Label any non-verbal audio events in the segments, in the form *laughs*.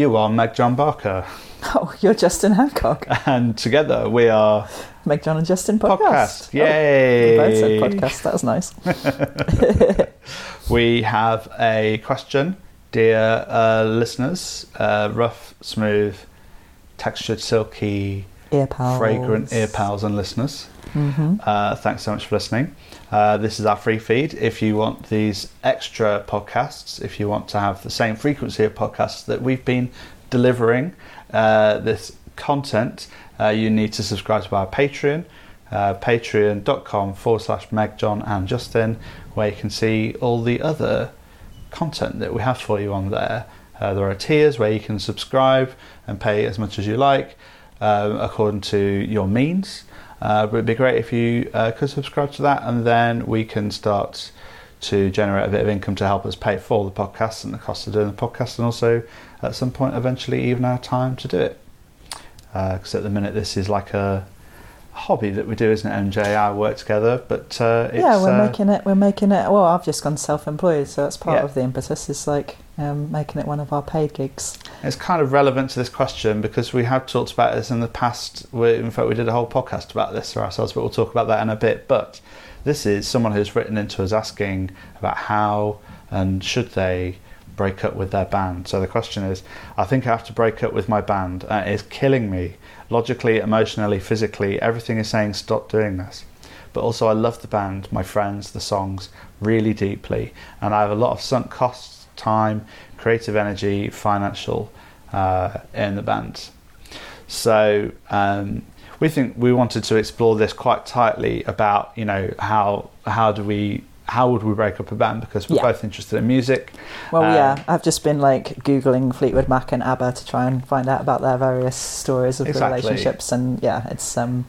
You are Meg John Barker, *laughs* Oh, you're Justin Hancock. and together we are Meg John and Justin podcast. podcast. Oh, we both said Yay! podcast. That was nice. *laughs* We have a question, dear uh, listeners. Uh, rough, smooth, textured, silky, Ear pals. fragrant ear pals and listeners. Hmm Uh, thanks so much for listening. Uh, this is our free feed. If you want these extra podcasts, if you want to have the same frequency of podcasts that we've been delivering, uh, this content, uh, you need to subscribe to our Patreon, uh, patreon.com forward slash Meg, John, and Justin, where you can see all the other content that we have for you on there. Uh, there are tiers where you can subscribe and pay as much as you like according to your means. Uh, but it'd be great if you uh, could subscribe to that, and then we can start to generate a bit of income to help us pay for the podcast and the cost of doing the podcast, and also at some point eventually even our time to do it. Because at the minute this is like a hobby that we do, isn't it? MJ, I work together, but uh, it's, yeah, we're uh, making it. We're making it. Well, I've just gone self-employed, so that's part Yeah. of the impetus. Is like um, making it one of our paid gigs. It's kind of relevant to this question because we have talked about this in the past. We, in fact, we did a whole podcast about this for ourselves, but we'll talk about that in a bit. But this is someone who's written into us asking about how and should they break up with their band. So the question is I think I have to break up with my band. Uh, it's killing me. Logically, emotionally, physically, everything is saying stop doing this. But also, I love the band, my friends, the songs really deeply, and I have a lot of sunk costs, time, creative energy, financial uh, in the band. So um, we think we wanted to explore this quite tightly about you know how how do we how would we break up a band because we're Yeah. both interested in music. Well, Um, yeah, I've just been like googling Fleetwood Mac and ABBA to try and find out about their various stories of Exactly. relationships, and yeah, it's um,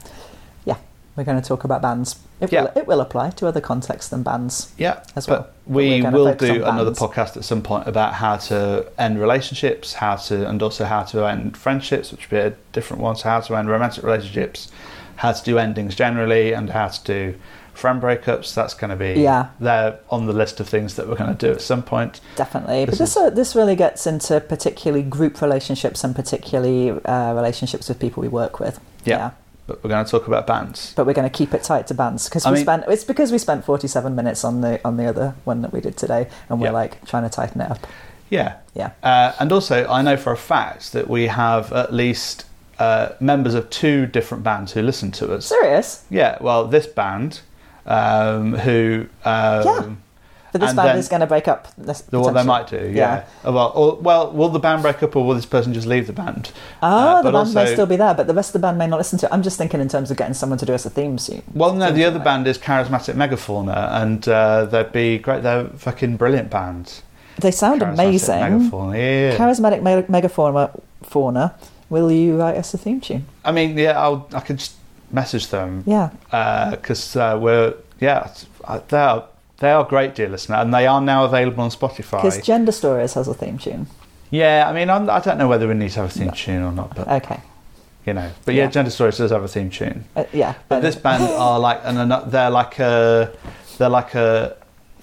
yeah, we're going to talk about bands. It Yeah. will it will apply to other contexts than bands. Yeah, as well. but we will do another podcast at some point about how to end relationships, how to, and also how to end friendships, which would be a different one. So how to end romantic relationships, how to do endings generally, and how to do friend breakups. That's going to be Yeah. there on the list of things that we're going to do at some point. Definitely, This but this uh, this really gets into particularly group relationships and particularly uh, relationships with people we work with. Yeah. But we're going to talk about bands. but we're going to keep it tight to bands because we mean- spent it's because we spent 47 minutes on the on the other one that we did today and we're Yeah. like trying to tighten it up Yeah, yeah Uh, and also, I know for a fact that we have at least uh, members of two different bands who listen to us. serious Yeah, well, this band, um, who. Um, Yeah. but this And band is going to break up this the- What they might do, yeah. Uh, Well, or, well, will the band break up, or will this person just leave the band? oh Uh, the band may still be there but the rest of the band may not listen to it i'm just thinking in terms of getting someone to do us a theme tune Well, no, the other like- band is Charismatic Megafauna, and uh, they'd be great. They're a fucking brilliant band. they sound Charismatic amazing Megafauna, yeah. charismatic me- megafauna fauna will you write us a theme tune I mean, yeah, I'll, I could just message them. Yeah. Because uh, we're yeah uh, they are they are great dear listener and they are now available on spotify. Because gender stories has a theme tune. Yeah i mean I'm, i don't know whether we need to have a theme tune or not but okay. you know but yeah, Yeah. gender stories does have a theme tune. Uh, yeah but this band are like and they're like a they're like a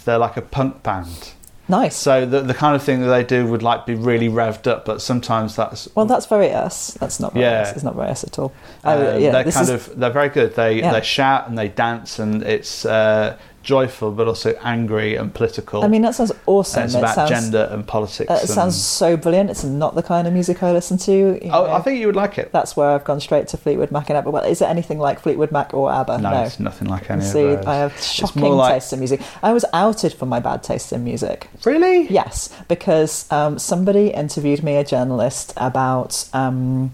they're like a punk band nice so the, the kind of thing that they do would like be really revved up but sometimes that's Well, that's very us. That's not very Yeah. us. It's not very us at all. uh, Oh, yeah, they're kind is- of they're very good they Yeah. they shout and they dance and it's uh, joyful but also angry and political I mean, that sounds awesome. And it's It about sounds, gender and politics. It and- sounds so brilliant. It's not the kind of music I listen to. you Oh, know. I think you would like it. that's where I've gone straight to Fleetwood Mac and ABBA. Well, is it anything like Fleetwood Mac or ABBA? No, it's nothing like any See, of those. I have shocking like- taste in music. I was outed for my bad taste in music. Really? Yes, because um, somebody interviewed me, a journalist, about um,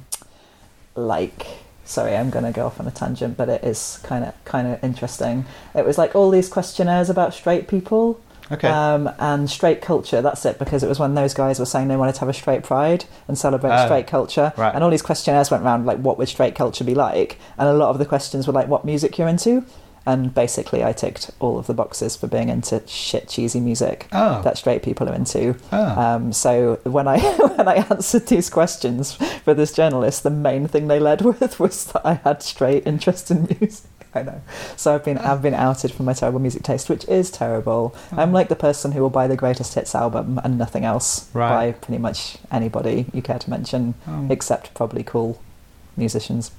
like. Sorry, I'm going to go off on a tangent, but it is kind of kind of interesting. It was like all these questionnaires about straight people Okay. um, and straight culture. That's it, because it was when those guys were saying they wanted to have a straight pride and celebrate Oh, straight culture. right. And all these questionnaires went around like, what would straight culture be like? And a lot of the questions were like, what music you're into. And basically, I ticked all of the boxes for being into shit cheesy music oh. that straight people are into. oh. Um, so when I *laughs* when I answered these questions for this journalist, the main thing they led *laughs* with was that I had straight interest in music. I know. So I've been I've been outed for my terrible music taste, which is terrible. Ah. I'm like the person who will buy the greatest hits album and nothing else Right. by pretty much anybody you care to mention, Oh. except probably cool musicians.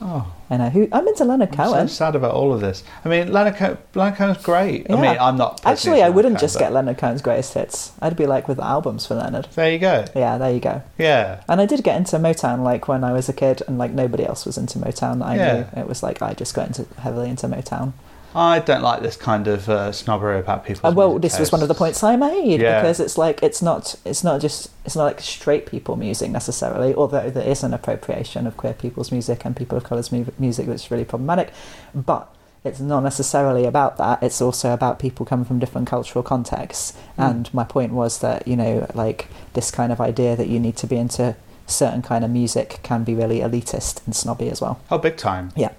Oh, I know who I'm into Leonard I'm so sad about all of this. I mean, Leonard, Co- Leonard Cohen's great. I mean, I'm not. Actually, I wouldn't Cohen, just but get Leonard Cohen's greatest hits. I'd be like with albums for Leonard. There you go. Yeah, there you go. Yeah. And I did get into Motown like when I was a kid, and like nobody else was into Motown. I Yeah. knew it was like I just got into heavily into Motown. I don't like this kind of uh, snobbery about people. Uh, well, this was one of the points I made Yeah. because it's like it's not it's not just it's not like straight people music necessarily, although there is an appropriation of queer people's music and people of colour's mu- music that's really problematic, but it's not necessarily about that. It's also about people coming from different cultural contexts. Mm. And my point was that you know like this kind of idea that you need to be into certain kind of music can be really elitist and snobby as well. Oh, big time. Yeah.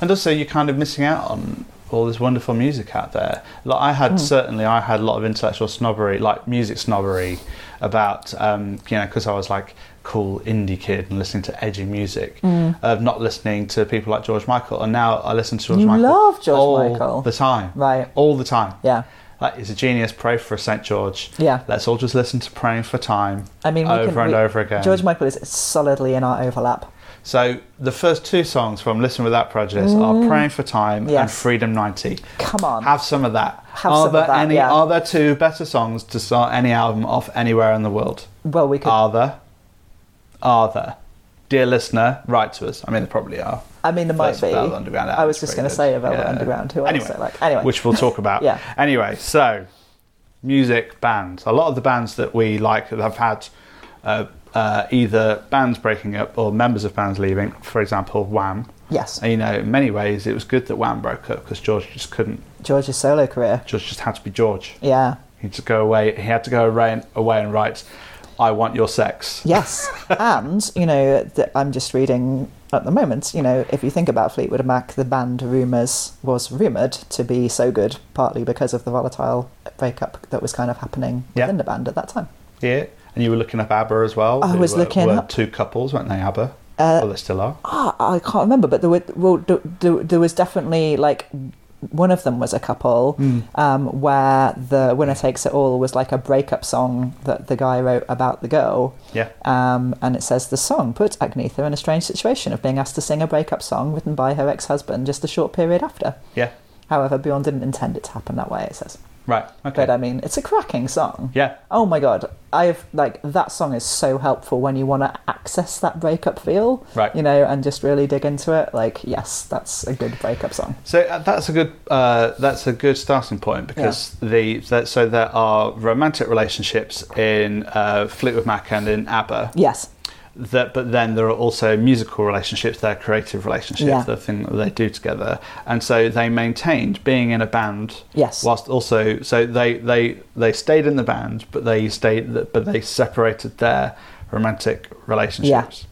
And also, you're kind of missing out on all this wonderful music out there. Like I had certainly, I had a lot of intellectual snobbery, like music snobbery, about um, you know because I was like cool indie kid and listening to edgy music, of not listening to people like George Michael. And now I listen to George You Michael love George all Michael. the time, Right. all the time. Yeah. Like he's a genius. Pray for Saint George. Yeah. Let's all just listen to "Praying for Time" I mean, we over can, and we- over again. George Michael is solidly in our overlap. So the first two songs from Listen Without Prejudice are "Praying for Time" and Mm. "Freedom 90." Come on. Have some of that. Have are some there of that, any? yeah. Are there two better songs to start any album off anywhere in the world? well, we could. Are there? Are there? Dear listener, write to us. I mean, there probably are. I mean, there might be. Velvet Underground I was just going to say about Yeah. Underground. Who Anyway, else? Like anyway, which we'll talk *laughs* about. Yeah. Anyway, so music bands. A lot of the bands that we like have had uh, uh, either bands breaking up or members of bands leaving. For example, Wham. yes, And, you know, in many ways, it was good that Wham broke up because George just couldn't. George's solo career. George just had to be George. Yeah. He had to go away. He had to go away and, away and write, "I want your sex." Yes, *laughs* and you know, th- I'm just reading at the moment. You know, if you think about Fleetwood Mac, the band Rumours was rumoured to be so good, partly because of the volatile breakup that was kind of happening Yeah. within the band at that time. Yeah, and you were looking up ABBA as well. I was were, looking were up- two couples, weren't they? ABBA. Uh, well, they still are. Ah, I can't remember, but there were well, there, there, there was definitely like one of them was a couple Hmm. um, where the winner takes it all was like a breakup song that the guy wrote about the girl. Yeah. Um, and it says the song puts Agnetha in a strange situation of being asked to sing a breakup song written by her ex-husband just a short period after. Yeah. However, Bjorn didn't intend it to happen that way. It says, Right. Okay. but I mean, it's a cracking song. yeah. Oh my god, I've like that song is so helpful when you want to access that breakup feel, Right. You know, and just really dig into it. Like, yes, that's a good breakup song. So uh, that's a good uh, that's a good starting point because the that, so there are romantic relationships in uh, Fleetwood Mac and in ABBA. Yes, That, but then there are also musical relationships. They're creative relationships. Yeah. The thing that they do together, and so they maintained being in a band. Yes. Whilst also, so they they they stayed in the band, but they stayed, but they separated their romantic relationships.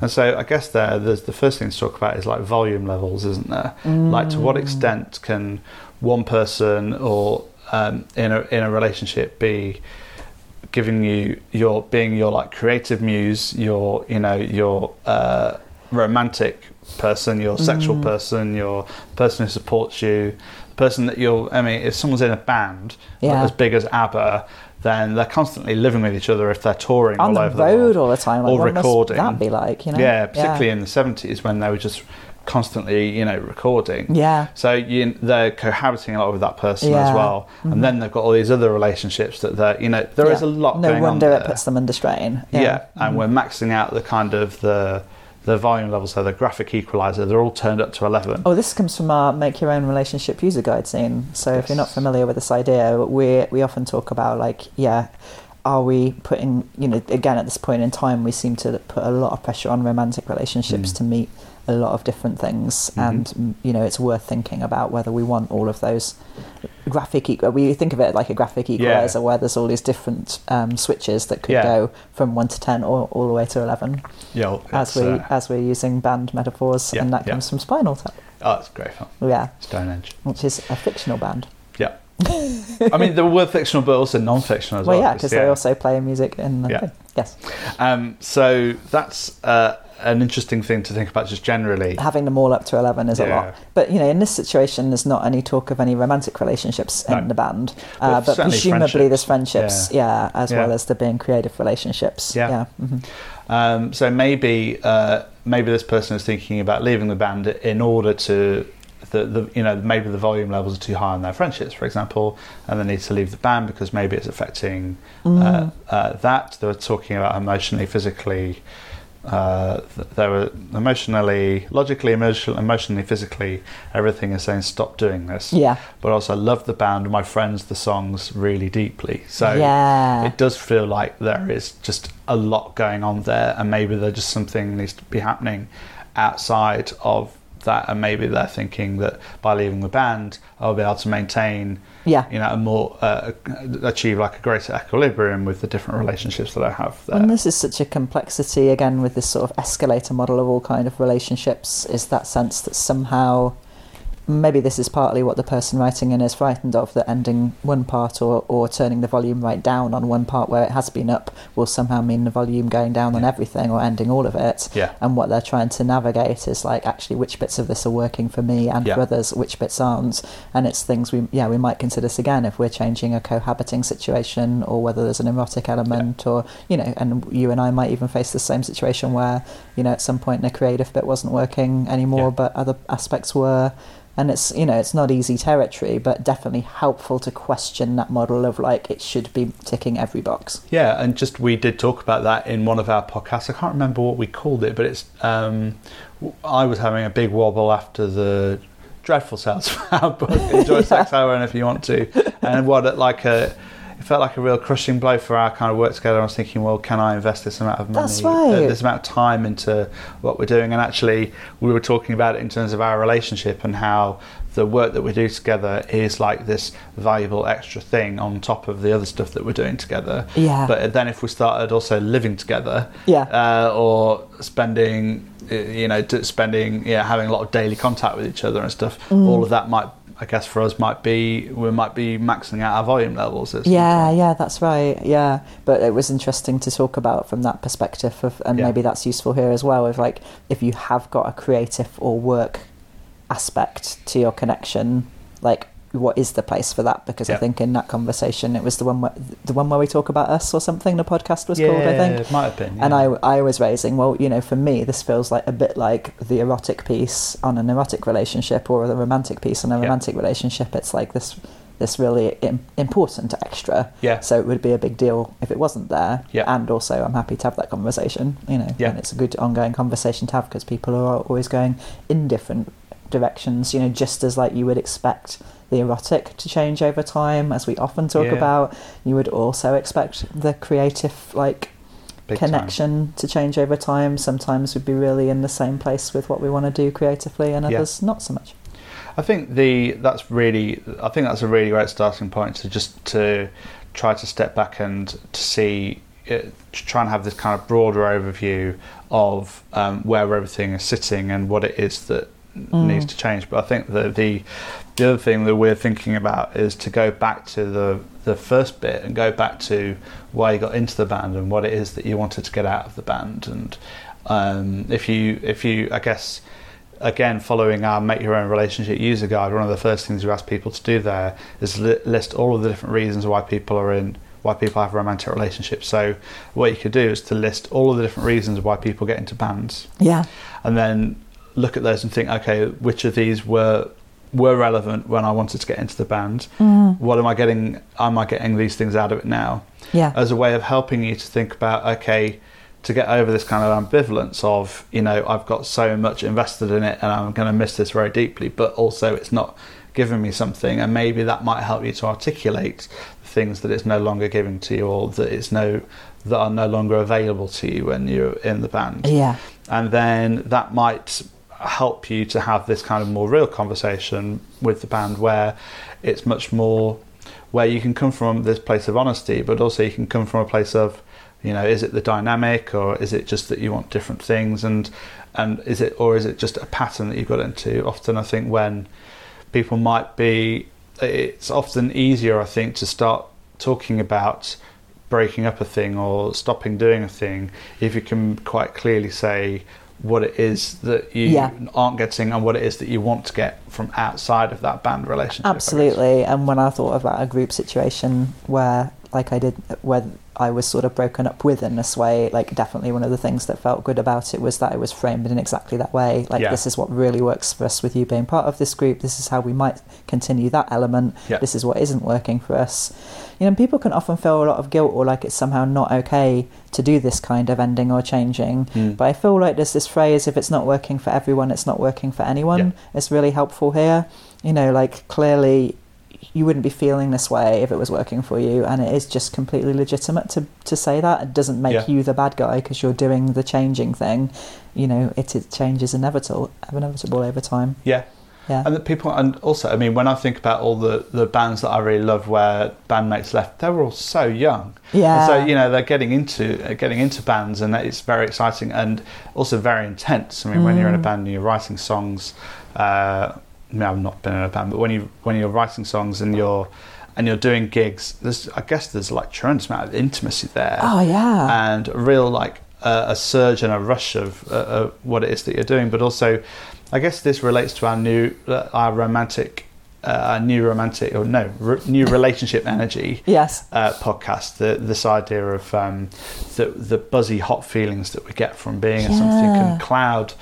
And so I guess there, there's the first thing to talk about is like volume levels, isn't there? Like to Mm. what extent can one person or um, in a in a relationship be giving you your being your like creative muse, your you know your uh, romantic person, your sexual Mm. person, your person who supports you, person that you're. I mean, if someone's in a band Yeah. as big as ABBA, then they're constantly living with each other if they're touring on all the over the road world. all the time. Like, or recording. that be like? You know? Yeah, particularly in the seventies when they were just constantly, you know, recording. Yeah. So you, they're cohabiting a lot with that person Yeah. Mm-hmm. as well, and then they've got all these other relationships that they're, you know, there is Yeah. a lot No wonder on it puts them under strain. yeah. and we're maxing out the kind of the the volume levels. So the graphic equalizer, they're all turned up to eleven. Oh, this comes from our Make Your Own Relationship User Guide zine. So if you're not familiar with this idea, we we often talk about like, yeah, are we putting, you know, again at this point in time, we seem to put a lot of pressure on romantic relationships Mm. to meet a lot of different things, Mhm. and mm, you know, it's worth thinking about whether we want all of those graphic. Equ- we think of it like a graphic equalizer, where there's all these different um, switches that could Yeah. go from one to ten or all the way to eleven, Yeah, as we uh, as we're using band metaphors, Yeah, and that yeah. comes from Spinal Tap. oh, it's great fun. Yeah, Stonehenge. which is a fictional band. Yeah. I mean, they were fictional, but also non-fictional as Well, well. yeah, because they also play music in the Yeah. thing. Yes. Um, so that's uh, an interesting thing to think about just generally. having them all up to 11 is a lot. But, you know, in this situation, there's not any talk of any romantic relationships No. in the band. But Uh, but certainly presumably there's friendships. friendships, yeah, as Yeah. well as there being creative relationships. Yeah. Yeah. mhm. Um, so maybe uh, maybe this person is thinking about leaving the band in order to the, the you know maybe the volume levels are too high on their friendships, for example, and they need to leave the band because maybe it's affecting Mm. uh, uh, that. They were talking about emotionally, physically. Uh, they were emotionally, logically, emotional, emotionally, physically. Everything is saying stop doing this. Yeah. But also, love the band, my friends, the songs really deeply. So yeah. it does feel like there is just a lot going on there, and maybe there's just something needs to be happening outside of that, and maybe they're thinking that by leaving the band, I'll be able to maintain, yeah. you know, a more uh, achieve like a greater equilibrium with the different relationships that I have there. And this is such a complexity again with this sort of escalator model of all kind of relationships is that sense that somehow maybe this is partly what the person writing in is frightened of that ending one part or, or turning the volume right down on one part where it has been up will somehow mean the volume going down on everything or ending all of it. Yeah, and what they're trying to navigate is like actually which bits of this are working for me and Yeah. for others which bits aren't. And it's things we yeah we might consider this again if we're changing a cohabiting situation or whether there's an erotic element or you know and you and I might even face the same situation where you know at some point the creative bit wasn't working anymore Yeah. but other aspects were and it's you know it's not easy territory but definitely helpful to question that model of like it should be ticking every box. Yeah, and just we did talk about that in one of our podcasts. I can't remember what we called it, but it's um, I was having a big wobble after the dreadful sales of our book enjoy sex hour and *laughs* if you want to. And what like a it felt like a real crushing blow for our kind of work together. I was thinking well can i invest this amount of money That's right. uh, this amount of time into what we're doing? And actually we were talking about it in terms of our relationship and how the work that we do together is like this valuable extra thing on top of the other stuff that we're doing together. Yeah. But then if we started also living together yeah. uh, or spending uh, you know spending yeah having a lot of daily contact with each other and stuff Mm. all of that might i guess for us might be we might be maxing out our volume levels Yeah, point. yeah, that's right. Yeah, but it was interesting to talk about from that perspective of, and Yeah. maybe that's useful here as well. Of like, if you have got a creative or work aspect to your connection, like, what is the place for that? Because I think in that conversation, it was the one where the one where we talk about us or something. The podcast was yeah, called, I think. it might have been And. I, I was raising, well, you know, for me, this feels like a bit like the erotic piece on an erotic relationship or the romantic piece on a Yeah. romantic relationship. It's like this, this really Im- important extra. yeah So it would be a big deal if it wasn't there. Yeah. And also, I'm happy to have that conversation, you know, Yeah. and it's a good ongoing conversation to have because people are always going in different directions, you know, just as like you would expect the erotic to change over time, as we often talk Yeah. about, you would also expect the creative, like, big time. connection to change over time. Sometimes we'd be really in the same place with what we want to do creatively, and Yeah. others not so much. I think the that's really I think that's a really great starting point to just to try to step back and to see it, to try and have this kind of broader overview of um, where everything is sitting and what it is that Mm. needs to change. But I think that the the other thing that we're thinking about is to go back to the the first bit and go back to why you got into the band and what it is that you wanted to get out of the band and um, if you if you I guess again, following our Make Your Own Relationship User Guide, one of the first things we ask people to do there is li- list all of the different reasons why people are in, why people have romantic relationships. So, what you could do is to list all of the different reasons why people get into bands, Yeah. and then look at those and think, okay, which of these were were relevant when I wanted to get into the band? Mm. What am I getting? Am I getting these things out of it now? Yeah. as a way of helping you to think about okay to get over this kind of ambivalence of you know I've got so much invested in it and I'm going to miss this very deeply but also it's not giving me something and maybe that might help you to articulate the things that it's no longer giving to you or that it's no that are no longer available to you when you're in the band Yeah. and then that might help you to have this kind of more real conversation with the band where it's much more where you can come from this place of honesty but also you can come from a place of you know is it the dynamic or is it just that you want different things? And and is it or is it just a pattern that you've got into? Often i think when people might be it's often easier i think to start talking about breaking up a thing or stopping doing a thing if you can quite clearly say what it is that you Yeah. aren't getting and what it is that you want to get from outside of that band relationship. Absolutely. And when I thought about a group situation where, like I did, where I was sort of broken up with in this way, like definitely one of the things that felt good about it was that it was framed in exactly that way. Like, Yeah. this is what really works for us with you being part of this group. This is how we might continue that element. Yeah. This is what isn't working for us. You know, people can often feel a lot of guilt or like it's somehow not okay to do this kind of ending or changing. Mm. But I feel like there's this phrase if it's not working for everyone, it's not working for anyone. Yeah. It's really helpful here. You know, like clearly you wouldn't be feeling this way if it was working for you, and it is just completely legitimate to, to say that. It doesn't make Yeah. you the bad guy because you're doing the changing thing. You know, it, it change is inevitable, inevitable over time. Yeah. Yeah. And the people, and also, I mean, when I think about all the, the bands that I really love, where bandmates left, they were all so young. Yeah. And so you know they're getting into uh, getting into bands, and it's very exciting and also very intense. I mean, when you're in a Mm. band and you're writing songs, uh, I mean, I've not been in a band, but when you when you're writing songs and you're and you're doing gigs, there's I guess there's like tremendous amount of intimacy there oh, yeah. and a real like uh, a surge and a rush of uh, uh, what it is that you're doing. But also, I guess this relates to our new uh, our romantic. Uh, our new romantic or no r- new relationship energy yes. uh, podcast the, this idea of um, the the buzzy hot feelings that we get from being in something can cloud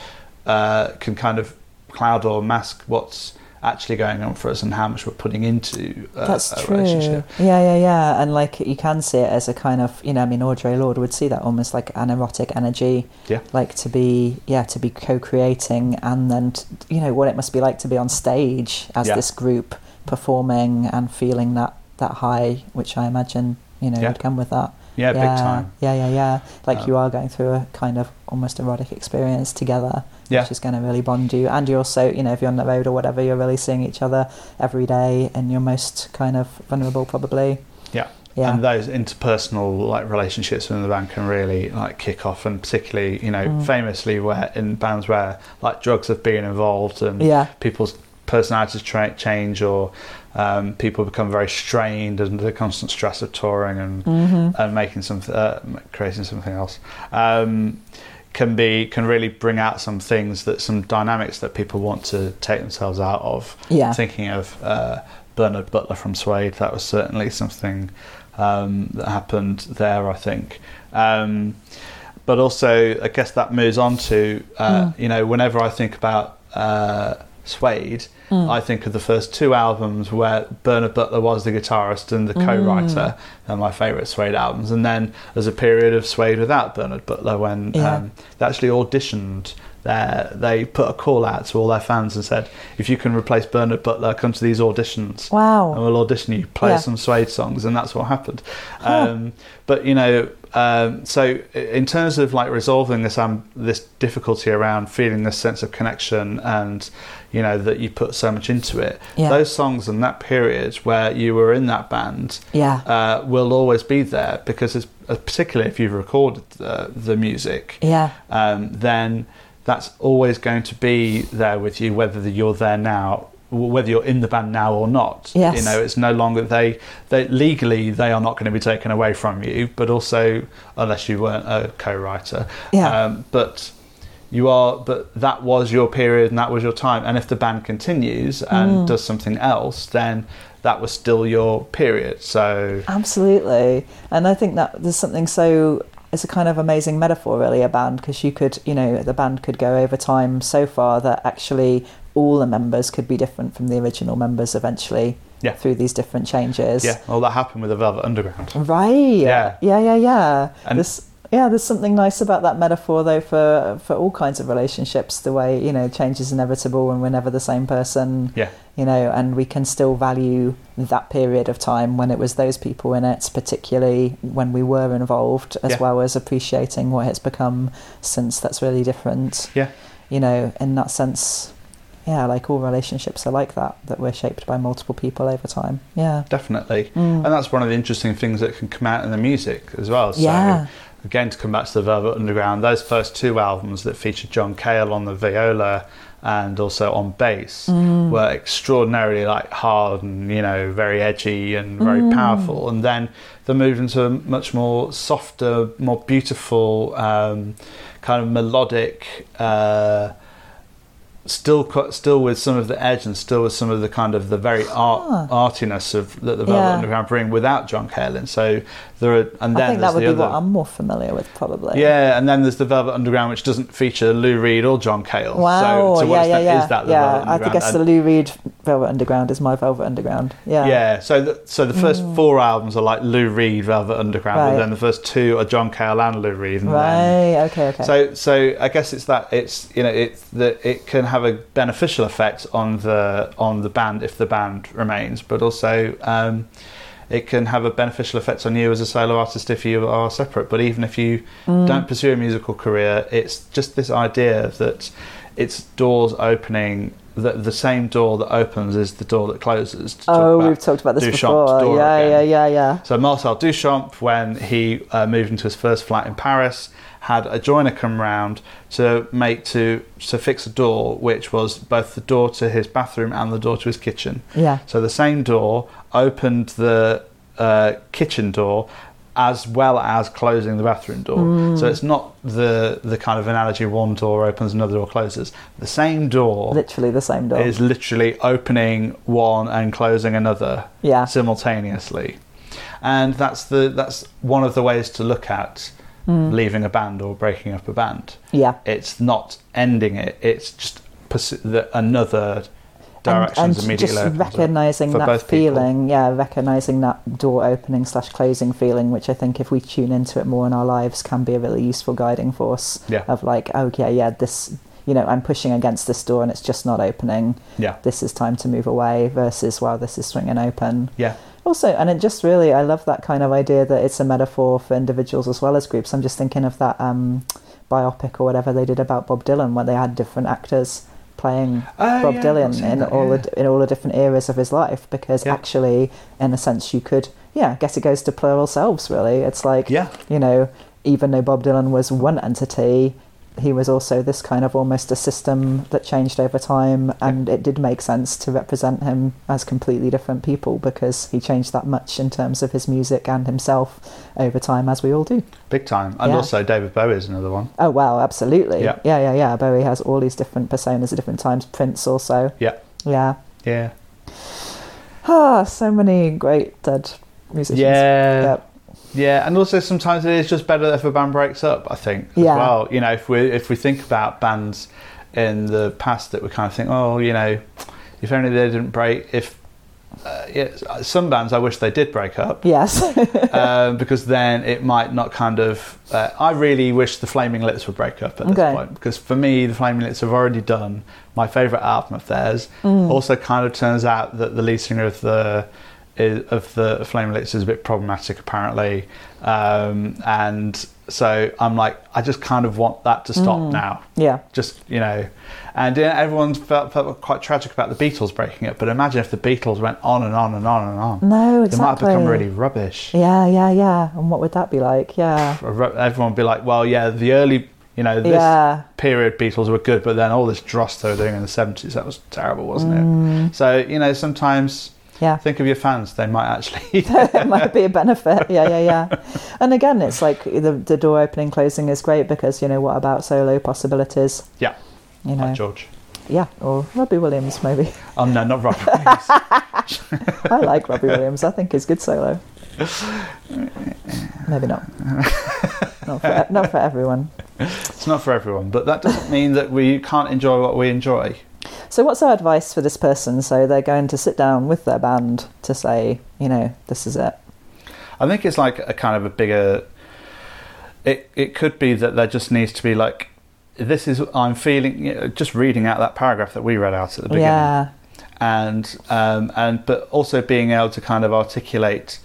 uh, can kind of cloud or mask what's actually going on for us and how much we're putting into uh, That's a true. relationship Yeah, yeah, yeah. And like you can see it as a kind of, you know, I mean, Audre Lorde would see that almost like an erotic energy. Yeah. Like to be, yeah, to be co-creating, and then t- you know what it must be like to be on stage as Yeah. this group performing and feeling that that high, which I imagine you know Yeah. would come with that. yeah, yeah, big time Yeah, yeah, yeah. Like Um, you are going through a kind of almost erotic experience together, Yeah. which is going to really bond you. And you're also, you know, if you're on the road or whatever, you're really seeing each other every day, and you're most kind of vulnerable, probably. Yeah. Yeah. and those interpersonal like relationships within the band can really like kick off and particularly you know Mm. famously where in bands where like drugs have been involved and yeah. people's personalities tra- change or um, people become very strained under the constant stress of touring and hmm and making something uh, creating something else um, can be can really bring out some things that some dynamics that people want to take themselves out of Yeah. thinking of uh, Bernard Butler from Suede, that was certainly something um, that happened there, I think. Um, but also, I guess that moves on to, uh, Mm. you know, whenever I think about uh, Suede, Mm. I think of the first two albums where Bernard Butler was the guitarist and the Mm. co-writer. They're my favourite Suede albums. And then there's a period of Suede without Bernard Butler when Yeah. um, they actually auditioned. There, they put a call out to all their fans and said, "If you can replace Bernard Butler, come to these auditions, and Wow. we'll audition you, play Yeah. some Suede songs." And that's what happened. Huh. Um, but you know, um, so in terms of like resolving this um, this difficulty around feeling this sense of connection and you know that you put so much into it, Yeah. those songs and that period where you were in that band Yeah. uh, will always be there because, it's, uh, particularly if you've recorded the, the music, Yeah. um, then that's always going to be there with you, whether you're there now, whether you're in the band now or not. Yes. You know, it's no longer they. They legally they are not going to be taken away from you, but also unless you weren't a co-writer. Yeah. Um, but you are. But that was your period and that was your time. And if the band continues and Mm. does something else, then that was still your period. So Absolutely. And I think that there's something so it's a kind of amazing metaphor really a band because you could you know the band could go over time so far that actually all the members could be different from the original members eventually Yeah. through these different changes yeah, well, that happened with the Velvet Underground. right Yeah. yeah yeah yeah And- there's yeah there's something nice about that metaphor though for for all kinds of relationships the way you know change is inevitable and we're never the same person Yeah. you know, and we can still value that period of time when it was those people in it, particularly when we were involved, as Yeah. well as appreciating what it's become since. That's really different. Yeah. You know, in that sense, yeah, like all relationships are like that, that we're shaped by multiple people over time. Yeah. Definitely. Mm. And that's one of the interesting things that can come out in the music as well. So, Yeah. Again, to come back to the Velvet Underground, those first two albums that featured John Cale on the viola and also on bass Mm. were extraordinarily like hard and you know very edgy and very Mm. powerful and then they moved into a much more softer more beautiful um, kind of melodic uh, still still with some of the edge and still with some of the kind of the very art artiness of that the Velvet Yeah. Underground bring without John Cale so there are and then I think that would be other what I'm more familiar with, probably. yeah, and then there's the Velvet Underground, which doesn't feature Lou Reed or John Cale. Wow. so to what yeah, yeah, yeah. is that the yeah, Velvet I guess the Lou Reed Velvet Underground is my Velvet Underground. Yeah. yeah, so the, so the first four albums are like Lou Reed, Velvet Underground, Mm. Right. but then the first two are John Cale and Lou Reed. And then, Right. Okay. Okay. so so I guess it's that it's you know it's that it can have a beneficial effect on the on the band if the band remains, but also. Um, it can have a beneficial effect on you as a solo artist if you are separate. But even if you Mm. don't pursue a musical career, it's just this idea that it's doors opening. That the same door that opens is the door that closes. to talk oh, about we've talked about this Duchamp's before. door Yeah, again. yeah, yeah, yeah. So Marcel Duchamp, when he uh, moved into his first flat in Paris, had a joiner come round to make to to fix a door, which was both the door to his bathroom and the door to his kitchen. Yeah. So the same door opened the uh, kitchen door as well as closing the bathroom door. Mm. So it's not the the kind of analogy one door opens another door closes. The same door Literally the same door. is literally opening one and closing another yeah. simultaneously. And that's the that's one of the ways to look at Mm. leaving a band or breaking up a band. Yeah. It's not ending it. It's just pursu- the, another directions and, and immediately just recognizing that both people. feeling yeah recognizing that door opening slash closing feeling which i think if we tune into it more in our lives can be a really useful guiding force Yeah. of like okay yeah this you know i'm pushing against this door and it's just not opening. Yeah, this is time to move away versus wow this is swinging open. Yeah, also and it just really i love that kind of idea that it's a metaphor for individuals as well as groups. I'm just thinking of that um biopic or whatever they did about bob dylan where they had different actors playing Oh, Bob yeah, Dylan in that, all yeah. the in all the different eras of his life because Yeah. actually in a sense you could yeah I guess it goes to plural selves really it's like yeah, you know even though Bob Dylan was one entity he was also this kind of almost a system that changed over time and it did make sense to represent him as completely different people because he changed that much in terms of his music and himself over time as we all do big time. And Yeah. also David Bowie is another one. oh wow absolutely Yeah. yeah yeah yeah Bowie has all these different personas at different times Prince also Yeah, yeah yeah, Ah, so many great dead musicians. yeah. Yep. Yeah, and also sometimes it is just better if a band breaks up. I think as Yeah. well. You know, if we if we think about bands in the past that we kind of think, oh, you know, if only they didn't break. If uh, yeah, some bands I wish they did break up Yes. *laughs* um, *laughs* because then it might not kind of. Uh, I really wish the Flaming Lips would break up at this Okay. point because for me, the Flaming Lips have already done my favourite album of theirs. Mm. Also, kind of turns out that the lead singer of the is, of the Flame Lips is a bit problematic apparently, um, and so I'm like, I just kind of want that to stop Mm. now. yeah. Just you know, and yeah, everyone felt, felt quite tragic about the Beatles breaking up. But imagine if the Beatles went on and on and on and on. No, exactly. They might have become really rubbish. Yeah, yeah, yeah. And what would that be like? Yeah. Everyone would be like, well, yeah, the early, you know, this Yeah. period Beatles were good, but then all this dross they were doing in the 70s, that was terrible, wasn't Mm. it? So, you know, sometimes Yeah. think of your fans, they might actually. *laughs* it might be a *laughs* benefit. Yeah, yeah, yeah. And again, it's like the the door opening closing is great because you know what about solo possibilities? yeah, You know, like George. yeah, or Robbie Williams maybe. Oh, no, not Robbie *laughs* Williams. I like Robbie Williams. I think he's good solo. Maybe not. Not for, not for everyone. it's not for everyone, but that doesn't mean that we can't enjoy what we enjoy. So, what's our advice for this person? So, they're going to sit down with their band to say, you know, this is it. I think it's like a kind of a bigger. It it could be that there just needs to be like, this is I'm feeling. You know, just reading out that paragraph that we read out at the beginning, Yeah, and um, and but also being able to kind of articulate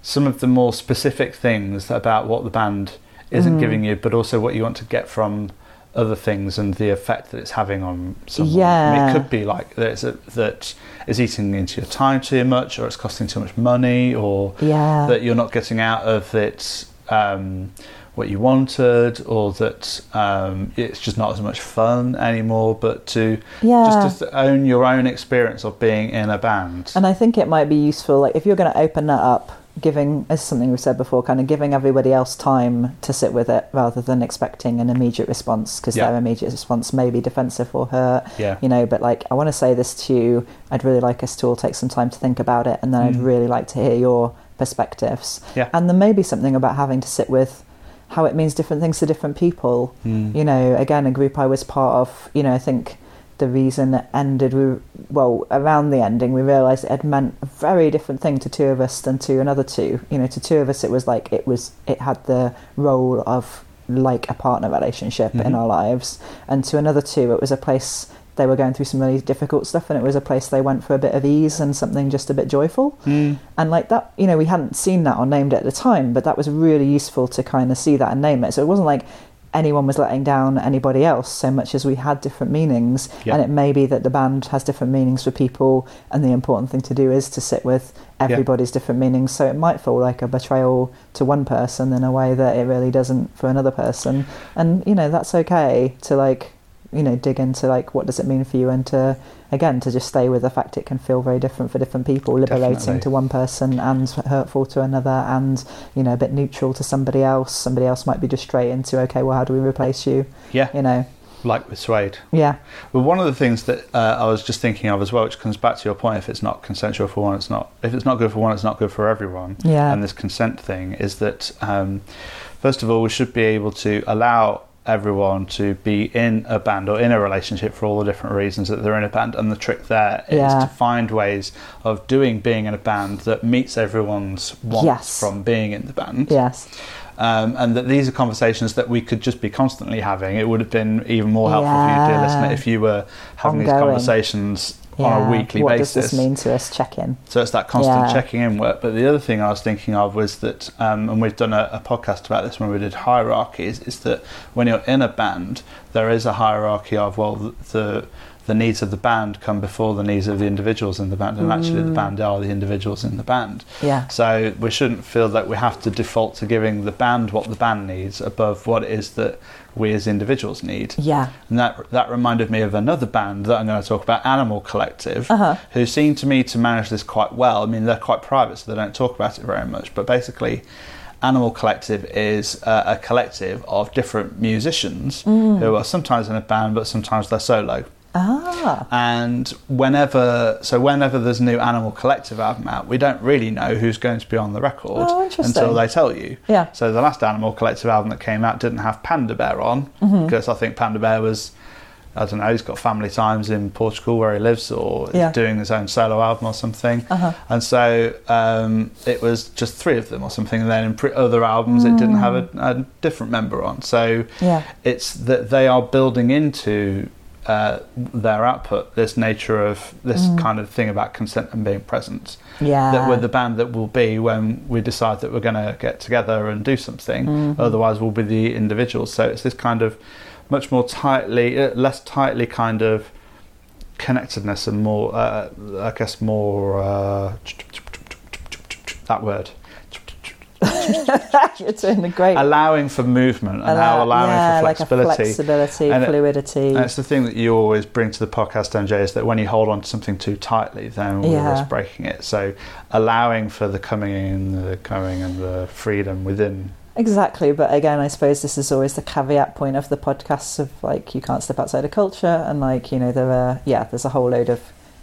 some of the more specific things about what the band isn't Mm. giving you, but also what you want to get from other things and the effect that it's having on someone. I mean, Yeah. it could be like that it's a, that is eating into your time too much, or it's costing too much money, or yeah, that you're not getting out of it um, what you wanted, or that um, it's just not as much fun anymore. But to Yeah. just to own your own experience of being in a band. And I think it might be useful, like if you're going to open that up, giving, as something we've said before, kind of giving everybody else time to sit with it rather than expecting an immediate response because Yeah. their immediate response may be defensive or hurt. yeah, You know, but like I want to say this to you. I'd really like us to all take some time to think about it, and then I'd Mm. really like to hear your perspectives. Yeah. And there may be something about having to sit with how it means different things to different people Mm. you know, again, a group I was part of, you know, I think the reason it ended, we, well, around the ending, we realised it had meant a very different thing to two of us than to another two. You know, to two of us, it was like it was, it had the role of like a partner relationship in Mhm. our lives, and to another two, it was a place they were going through some really difficult stuff, and it was a place they went for a bit of ease and something just a bit joyful. Mm. And like that, you know, we hadn't seen that or named it at the time, but that was really useful to kind of see that and name it. So it wasn't like anyone was letting down anybody else so much as we had different meanings. Yeah. And it may be that the band has different meanings for people, and the important thing to do is to sit with everybody's different meanings. So it might feel like a betrayal to one person in a way that it really doesn't for another person. And, you know, that's okay to like, you know, dig into like what does it mean for you and to again to just stay with the fact it can feel very different for different people liberating Definitely. to one person and hurtful to another and you know a bit neutral to somebody else somebody else might be just straight into okay well how do we replace you yeah, you know like with Suede. yeah Well, one of the things that uh, I was just thinking of as well, which comes back to your point, if it's not consensual for one, it's not. If it's not good for one, it's not good for everyone. Yeah. And this consent thing is that, um, first of all, we should be able to allow everyone to be in a band or in a relationship for all the different reasons that they're in a band. And the trick there is Yeah. to find ways of doing being in a band that meets everyone's wants Yes. from being in the band yes um, and that these are conversations that we could just be constantly having. It would have been even more helpful for you, dear listener, if you were having these conversations yeah on a weekly what basis. What does this mean to us check in So it's that constant Yeah. checking in work. But the other thing I was thinking of was that, um, and we've done a, a podcast about this when we did hierarchies, is that when you're in a band, there is a hierarchy of well, the the, the needs of the band come before the needs of the individuals in the band, and actually the Mm. band are the individuals in the band. yeah So we shouldn't feel that we have to default to giving the band what the band needs above what it is that we as individuals need. yeah And that that reminded me of another band that I'm going to talk about, Animal Collective, Uh-huh. who seem to me to manage this quite well. I mean, they're quite private, so they don't talk about it very much. But basically, Animal Collective is uh, a collective of different musicians Mm. who are sometimes in a band, but sometimes they're solo. Ah And whenever, so whenever there's a new Animal Collective album out, we don't really know who's going to be on the record Oh, until they tell you. yeah So the last Animal Collective album that came out didn't have Panda Bear on Mm-hmm. because I think Panda Bear was, I don't know, he's got family times in Portugal where he lives or Yeah. doing his own solo album or something. uh-huh And so um, it was just three of them or something. And then in pre- other albums, it didn't have a, a different member on. So yeah it's that they are building into uh, their output this nature of this Mm. kind of thing about consent and being present yeah that we're the band that will be when we decide that we're going to get together and do something Mhm. otherwise we'll be the individuals so it's this kind of much more tightly uh, less tightly kind of connectedness and more uh, i guess more uh, that word *laughs* you're doing a great allowing for movement and Allow- allowing yeah, for like flexibility flexibility And it- fluidity And it's the thing that you always bring to the podcast, MJ, is that when you hold on to something too tightly, then we're Yeah. risk breaking it. So allowing for the coming in, the going, and the freedom within. Exactly, but again, I suppose this is always the caveat point of the podcasts of like you can't step outside of culture, and like you know there are yeah, there's a whole load of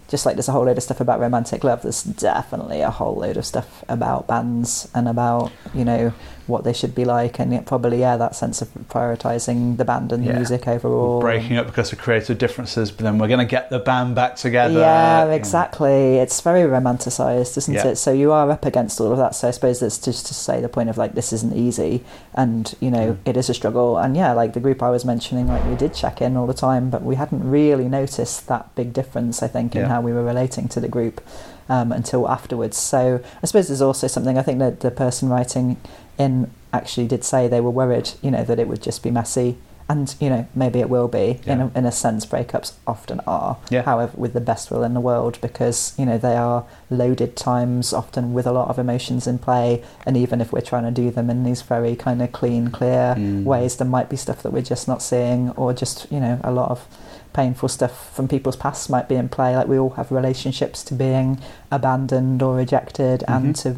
just like there's a whole load of stuff about romantic love. There's definitely a whole load of stuff about bands and about you know what they should be like, and yet probably yeah, that sense of prioritizing the band and the Yeah. music overall. breaking up because of creative differences, but then we're going to get the band back together. Yeah, exactly. It's very romanticized, isn't Yeah. it? So you are up against all of that. So I suppose that's just to say the point of like this isn't easy, and you know Mm. it is a struggle. And yeah, like the group I was mentioning, like we did check in all the time, but we hadn't really noticed that big difference. I think in Yeah. how we were relating to the group um, until afterwards. So I suppose there's also something. I think that the person writing in actually did say they were worried, you know, that it would just be messy and you know maybe it will be in, a, in a sense breakups often are Yeah. however with the best will in the world because you know they are loaded times often with a lot of emotions in play and even if we're trying to do them in these very kind of clean clear Mm. ways there might be stuff that we're just not seeing or just you know a lot of painful stuff from people's pasts might be in play like we all have relationships to being abandoned or rejected and Mhm. to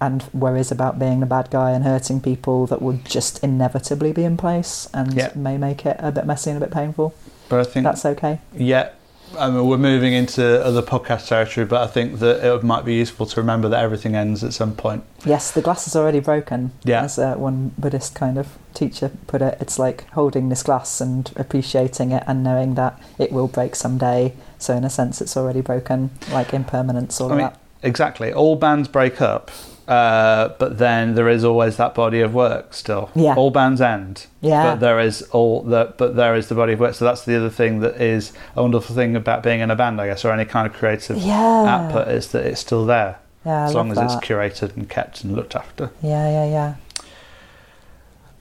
and worries about being the bad guy and hurting people that will just inevitably be in place and Yeah. may make it a bit messy and a bit painful. But I think That's okay. Yeah, I mean, we're moving into other podcast territory, but I think that it might be useful to remember that everything ends at some point. Yes, the glass is already broken. Yeah. As uh, one Buddhist kind of teacher put it, it's like holding this glass and appreciating it and knowing that it will break someday. So, in a sense, it's already broken, like impermanence, all I mean, that. exactly. All bands break up, uh, but then there is always that body of work still. Yeah. All bands end, Yeah. but there is all the but there is the body of work. So that's the other thing that is a wonderful thing about being in a band, I guess, or any kind of creative yeah. output is that it's still there Yeah, I as long as love it's curated and kept and looked after. Yeah, yeah, yeah.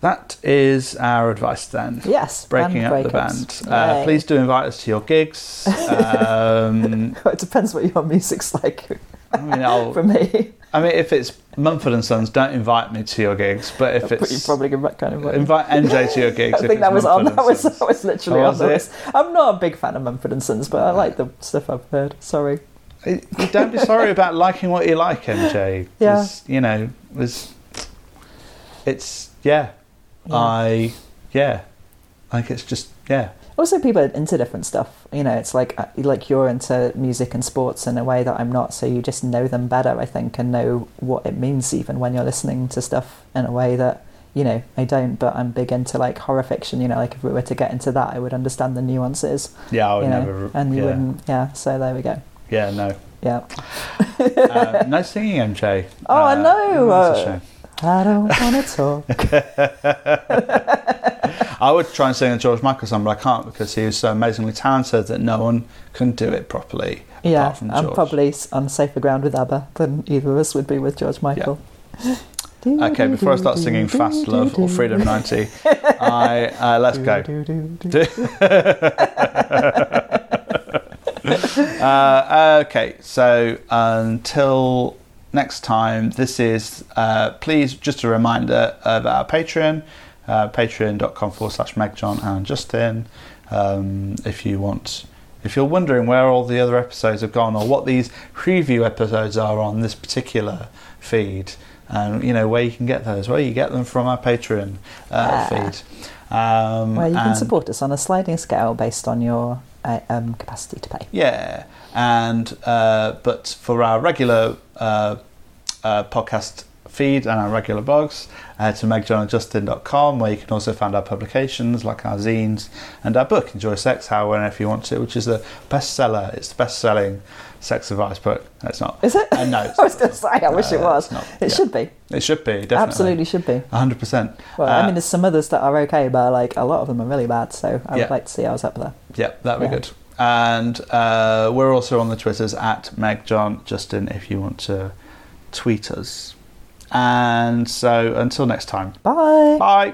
That is our advice then. Yes. breaking up the band. Uh, please do invite us to your gigs. *laughs* Um, it depends what your music's like I mean, I'll, *laughs* for me. I mean, if it's Mumford and Sons, don't invite me to your gigs. But if But you it's probably that kind of invite MJ to your gigs. *laughs* I think that was on. That was that was literally Oh, on the list. I'm not a big fan of Mumford and Sons, but I like the stuff I've heard. Sorry. Don't be sorry about liking what you like, MJ. *laughs* Yeah. You know, there's. It's yeah. Yeah. I yeah. I think it's just yeah. Also, people are into different stuff. You know, it's like uh, like you're into music and sports in a way that I'm not. So you just know them better, I think, and know what it means even when you're listening to stuff in a way that you know I don't. But I'm big into like horror fiction. You know, like if we were to get into that, I would understand the nuances. Yeah, I would you know, never. and you yeah. wouldn't. Yeah. So there we go. Yeah, no. Yeah. Uh, no singing, MJ. *laughs* Oh, I Uh, know, that's a shame. I don't want to talk. *laughs* I would try and sing a George Michael song, but I can't because he was so amazingly talented that no one can do it properly. Yeah, apart from I'm probably on safer ground with ABBA than either of us would be with George Michael. Okay, before I start singing Fast Love or Freedom 90, *laughs* I uh, let's go. *laughs* Uh, okay, so until next time, this is uh, please just a reminder of our Patreon, uh, patreon.com forward slash megjohn and Justin. Um, if you want, if you're wondering where all the other episodes have gone or what these preview episodes are on this particular feed, and you know where you can get those, where you get them from our Patreon uh, feed. Um, Well, you can support us on a sliding scale based on your uh, um, capacity to pay. Yeah, and uh, but for our regular uh, uh, podcast feed and our regular blogs, uh, to megjohnandjustin.com, where you can also find our publications like our zines and our book, Enjoy Sex How and If You Want to, which is a bestseller. It's the best-selling sex advice book. That's not. Is it? Uh, no, *laughs* I was going to say, I wish it Uh, was. not. It Yeah. should be. It should be definitely. Absolutely should be. hundred percent. Well, Uh, I mean, there's some others that are okay, but like a lot of them are really bad. So I Yeah. would like to see ours up there. Yeah, that'd be Yeah. good. And uh, we're also on the Twitters at Meg John Justin if you want to tweet us. And so until next time, Bye. bye.